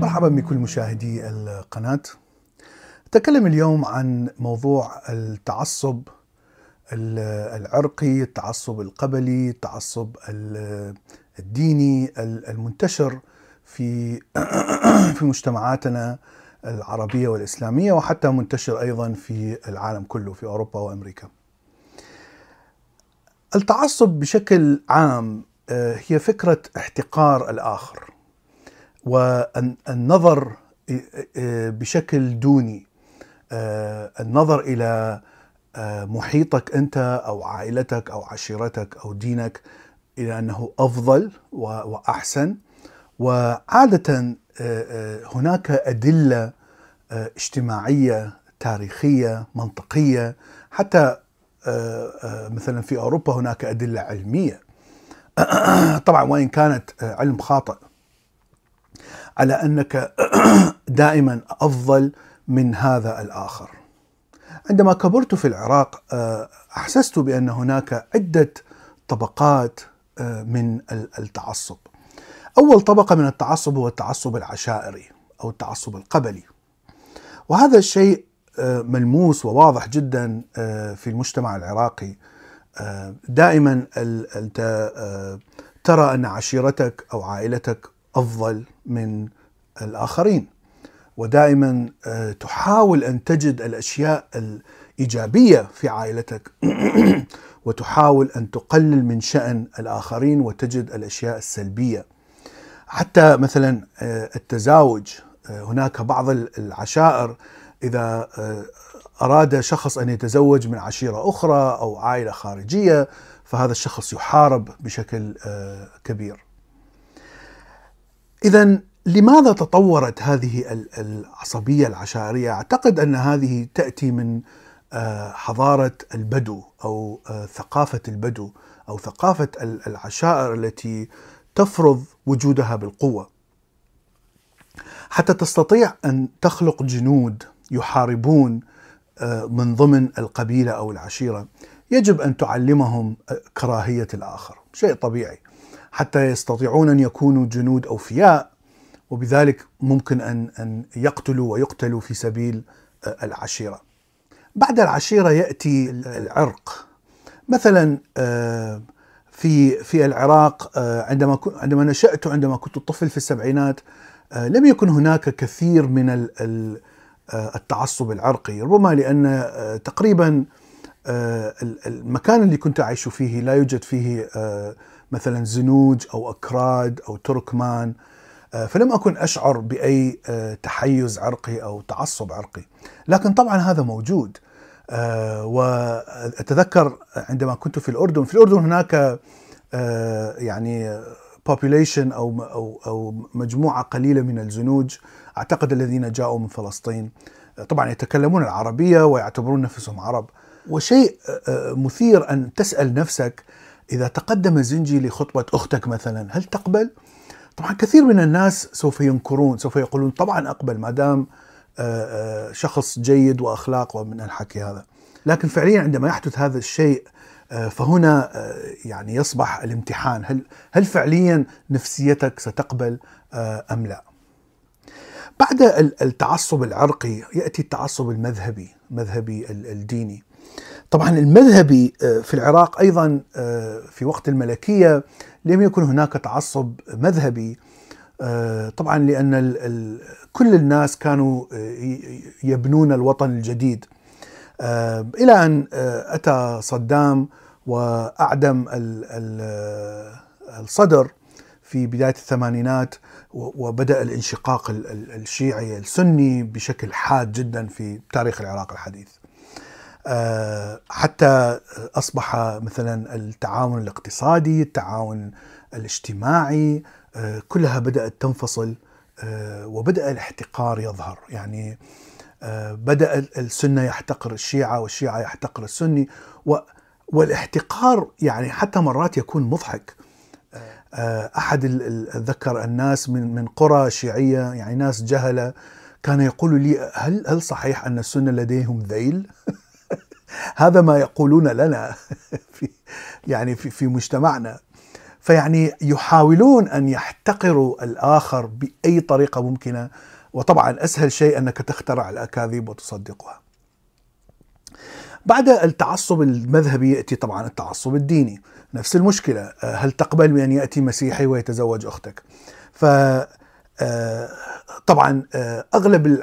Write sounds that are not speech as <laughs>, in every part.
مرحبا بكل مشاهدي القناة. أتكلم اليوم عن موضوع التعصب العرقي التعصب القبلي التعصب الديني المنتشر في <clears throat> في مجتمعاتنا العربية والإسلامية وحتى منتشر أيضا في العالم كله في أوروبا وأمريكا. التعصب بشكل عام آه، هي فكرة احتقار الآخر. والنظر بشكل دوني آه، النظر إلى آه، محيطك أنت أو عائلتك أو عشيرتك أو دينك إلى أنه أفضل وأحسن. وعادة آه، هناك أدلة اجتماعية تاريخية منطقية حتى مثلا في أوروبا هناك أدلة علمية. <clears throat> طبعا وإن كانت علم خاطئ. على أنك <clears throat> دائما أفضل من هذا الآخر. عندما كبرت في العراق آه، أحسست بأن هناك عدة طبقات آه، من التعصب. أول طبقة من التعصب هو التعصب العشائري أو التعصب القبلي. وهذا الشيء آه، ملموس وواضح جدا في المجتمع العراقي. دائما انت ترى أن عشيرتك أو عائلتك أفضل من الآخرين. ودائما آه، تحاول أن تجد الأشياء الإيجابية في عائلتك <clears throat> وتحاول أن تقلل من شأن الآخرين وتجد الأشياء السلبية. حتى مثلا آه، التزاوج. آه، هناك بعض العشائر إذا أراد شخص أن يتزوج من عشيرة أخرى أو عائلة خارجية فهذا الشخص يحارب بشكل كبير. اذا لماذا تطورت هذه العصبية العشائرية؟ أعتقد أن هذه تأتي من آه، حضارة البدو أو آه، ثقافة البدو أو ثقافة العشائر التي تفرض وجودها بالقوة. حتى تستطيع أن تخلق جنود يحاربون آه، من ضمن القبيلة أو العشيرة، يجب أن تعلمهم كراهية الآخر، شيء طبيعي. حتى يستطيعون أن يكونوا جنود أوفياء وبذلك ممكن أن أن يقتلوا ويقتلوا في سبيل آه، العشيرة. بعد العشيرة يأتي العرق. مثلا آه، في في العراق آه، عندما عندما نشأت عندما كنت طفل في السبعينات لم يكن هناك كثير من التعصب العرقي ربما لأن تقريبا المكان اللي كنت أعيش فيه لا يوجد فيه مثلا زنوج أو أكراد أو تركمان آه، فلم أكن أشعر بأي آه، تحيز عرقي أو تعصب عرقي. لكن طبعا هذا موجود. آه، وأتذكر عندما كنت في الأردن في الأردن هناك يعني population أو أو أو مجموعة قليلة من الزنوج أعتقد الذين جاءوا من فلسطين. طبعا يتكلمون العربية ويعتبرون نفسهم عرب. وشيء مثير أن تسأل نفسك إذا تقدم زنجي لخطبة أختك مثلا هل تقبل؟ طبعا كثير من الناس سوف ينكرون سوف يقولون طبعا أقبل ما دام آه، آه، شخص جيد وأخلاق ومن الحكي هذا لكن فعليا عندما يحدث هذا الشيء آه، فهنا يعني يصبح الامتحان هل هل فعليا نفسيتك ستقبل أم لا؟ بعد التعصب العرقي يأتي التعصب المذهبي، المذهبي الديني. طبعا المذهبي في العراق أيضا في وقت الملكية لم يكن هناك تعصب مذهبي آه، طبعا لأن كل الناس كانوا آه، يبنون الوطن الجديد آه، إلى أن أتى صدام وأعدم الصدر في بداية الثمانينات وبدأ الانشقاق الشيعي السني بشكل حاد جدا في تاريخ العراق الحديث. آه، حتى أصبح مثلا التعاون الاقتصادي، التعاون الاجتماعي آه، كلها بدأت تنفصل آه، وبدأ الاحتقار يظهر، يعني بدأ السنة يحتقر الشيعة والشيعة يحتقر السني والاحتقار يعني حتى مرات يكون مضحك. أحد اتذكر الناس من من قرى شيعية يعني ناس جهلة كان يقول لي هل هل صحيح أن السنة لديهم ذيل؟ <laughs> هذا ما يقولون لنا <laughs> في يعني في, في مجتمعنا فيعني يحاولون أن يحتقروا الآخر بأي طريقة ممكنة وطبعا أسهل شيء أنك تخترع الأكاذيب وتصدقها. بعد التعصب المذهبي يأتي طبعا التعصب الديني، نفس المشكلة، هل تقبل بأن يأتي مسيحي ويتزوج أختك؟ ف طبعا أغلب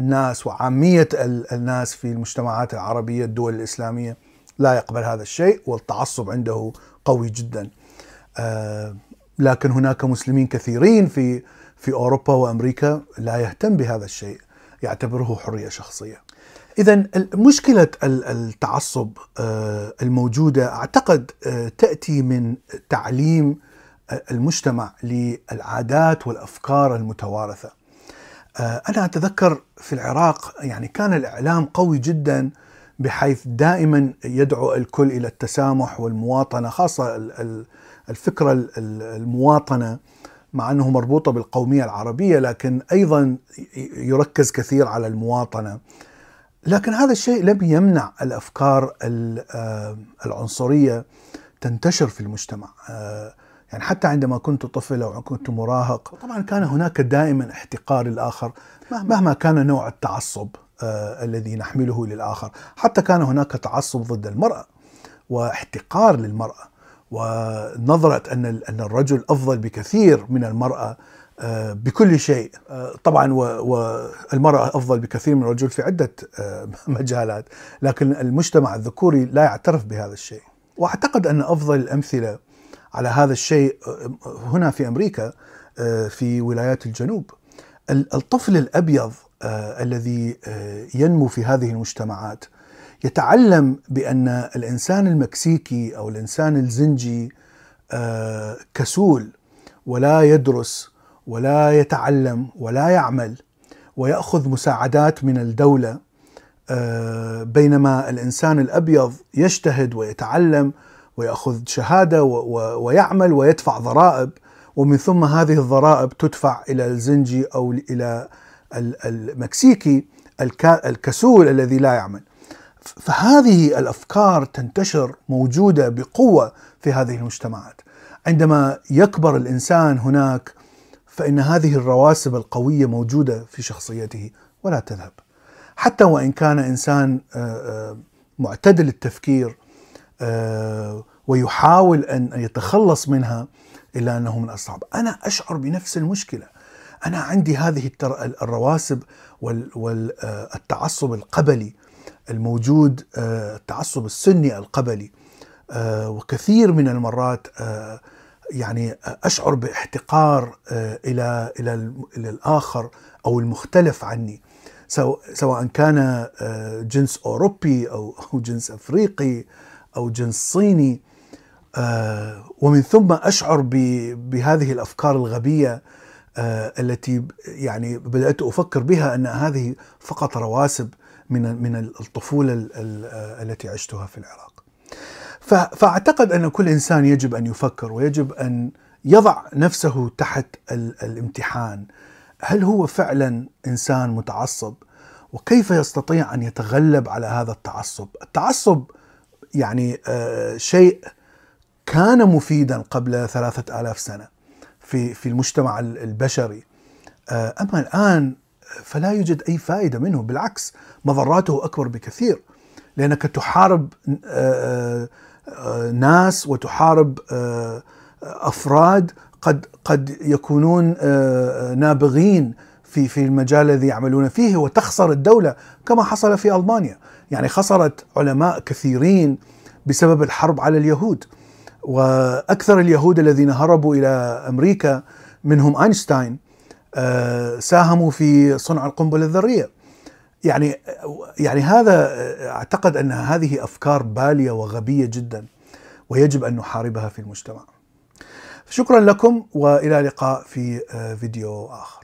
الناس وعامية الناس في المجتمعات العربية الدول الإسلامية لا يقبل هذا الشيء والتعصب عنده قوي جدا. لكن هناك مسلمين كثيرين في في أوروبا وأمريكا لا يهتم بهذا الشيء يعتبره حرية شخصية. اذا مشكلة التعصب الموجودة أعتقد تأتي من تعليم المجتمع للعادات والأفكار المتوارثة. أنا أتذكر في العراق يعني كان الإعلام قوي جدا بحيث دائما يدعو الكل إلى التسامح والمواطنة خاصة الفكرة المواطنة مع أنه مربوطة بالقومية العربية لكن أيضا يركز كثير على المواطنة لكن هذا الشيء لم يمنع الأفكار العنصرية تنتشر في المجتمع يعني حتى عندما كنت طفل أو كنت مراهق طبعا كان هناك دائما احتقار للآخر مهما كان نوع التعصب الذي نحمله للآخر. حتى كان هناك تعصب ضد المرأة واحتقار للمرأة ونظرة أن أن الرجل أفضل بكثير من المرأة بكل شيء. طبعا والمرأة أفضل بكثير من الرجل في عدة <laughs> مجالات لكن المجتمع الذكوري لا يعترف بهذا الشيء. وأعتقد أن أفضل الأمثلة على هذا الشيء هنا في أمريكا في ولايات الجنوب الطفل الأبيض الذي ينمو في هذه المجتمعات يتعلم بأن الإنسان المكسيكي أو الإنسان الزنجي كسول ولا يدرس ولا يتعلم ولا يعمل ويأخذ مساعدات من الدولة بينما الإنسان الأبيض يجتهد ويتعلم ويأخذ شهادة ويعمل ويدفع ضرائب ومن ثم هذه الضرائب تدفع إلى الزنجي أو إلى المكسيكي الكسول الذي لا يعمل. فهذه الأفكار تنتشر موجودة بقوة في هذه المجتمعات. عندما يكبر الإنسان هناك فإن هذه الرواسب القوية موجودة في شخصيته ولا تذهب. حتى وإن كان إنسان معتدل التفكير ويحاول أن يتخلص منها إلا أنه من الصعب أنا أشعر بنفس المشكلة. أنا عندي هذه الرواسب والتعصب القبلي الموجود التعصب السني القبلي وكثير من المرات يعني أشعر باحتقار إلى إلى إلى الآخر أو المختلف عني. سواء كان جنس أوروبي أو <laughs> جنس أفريقي أو جنس صيني ومن ثم أشعر بهذه الأفكار الغبية التي يعني بدأت أفكر بها أن هذه فقط رواسب من من الطفولة التي عشتها في العراق. فأعتقد أن كل إنسان يجب أن يفكر ويجب أن يضع نفسه تحت الامتحان هل هو فعلا إنسان متعصب وكيف يستطيع أن يتغلب على هذا التعصب؟ التعصب يعني شيء كان مفيدا قبل ثلاثة آلاف سنة في في المجتمع البشري. أما الآن فلا يوجد أي فائدة منه بالعكس مضراته أكبر بكثير لأنك تحارب ناس وتحارب أفراد قد قد يكونون نابغين في في المجال الذي يعملون فيه وتخسر الدولة كما حصل في ألمانيا يعني خسرت علماء كثيرين بسبب الحرب على اليهود وأكثر اليهود الذين هربوا إلى أمريكا منهم أينشتاين ساهموا في صنع القنبلة الذرية. يعني يعني هذا أعتقد أن هذه أفكار بالية وغبية جدا ويجب أن نحاربها في المجتمع. شكرا لكم وإلى اللقاء في فيديو آخر.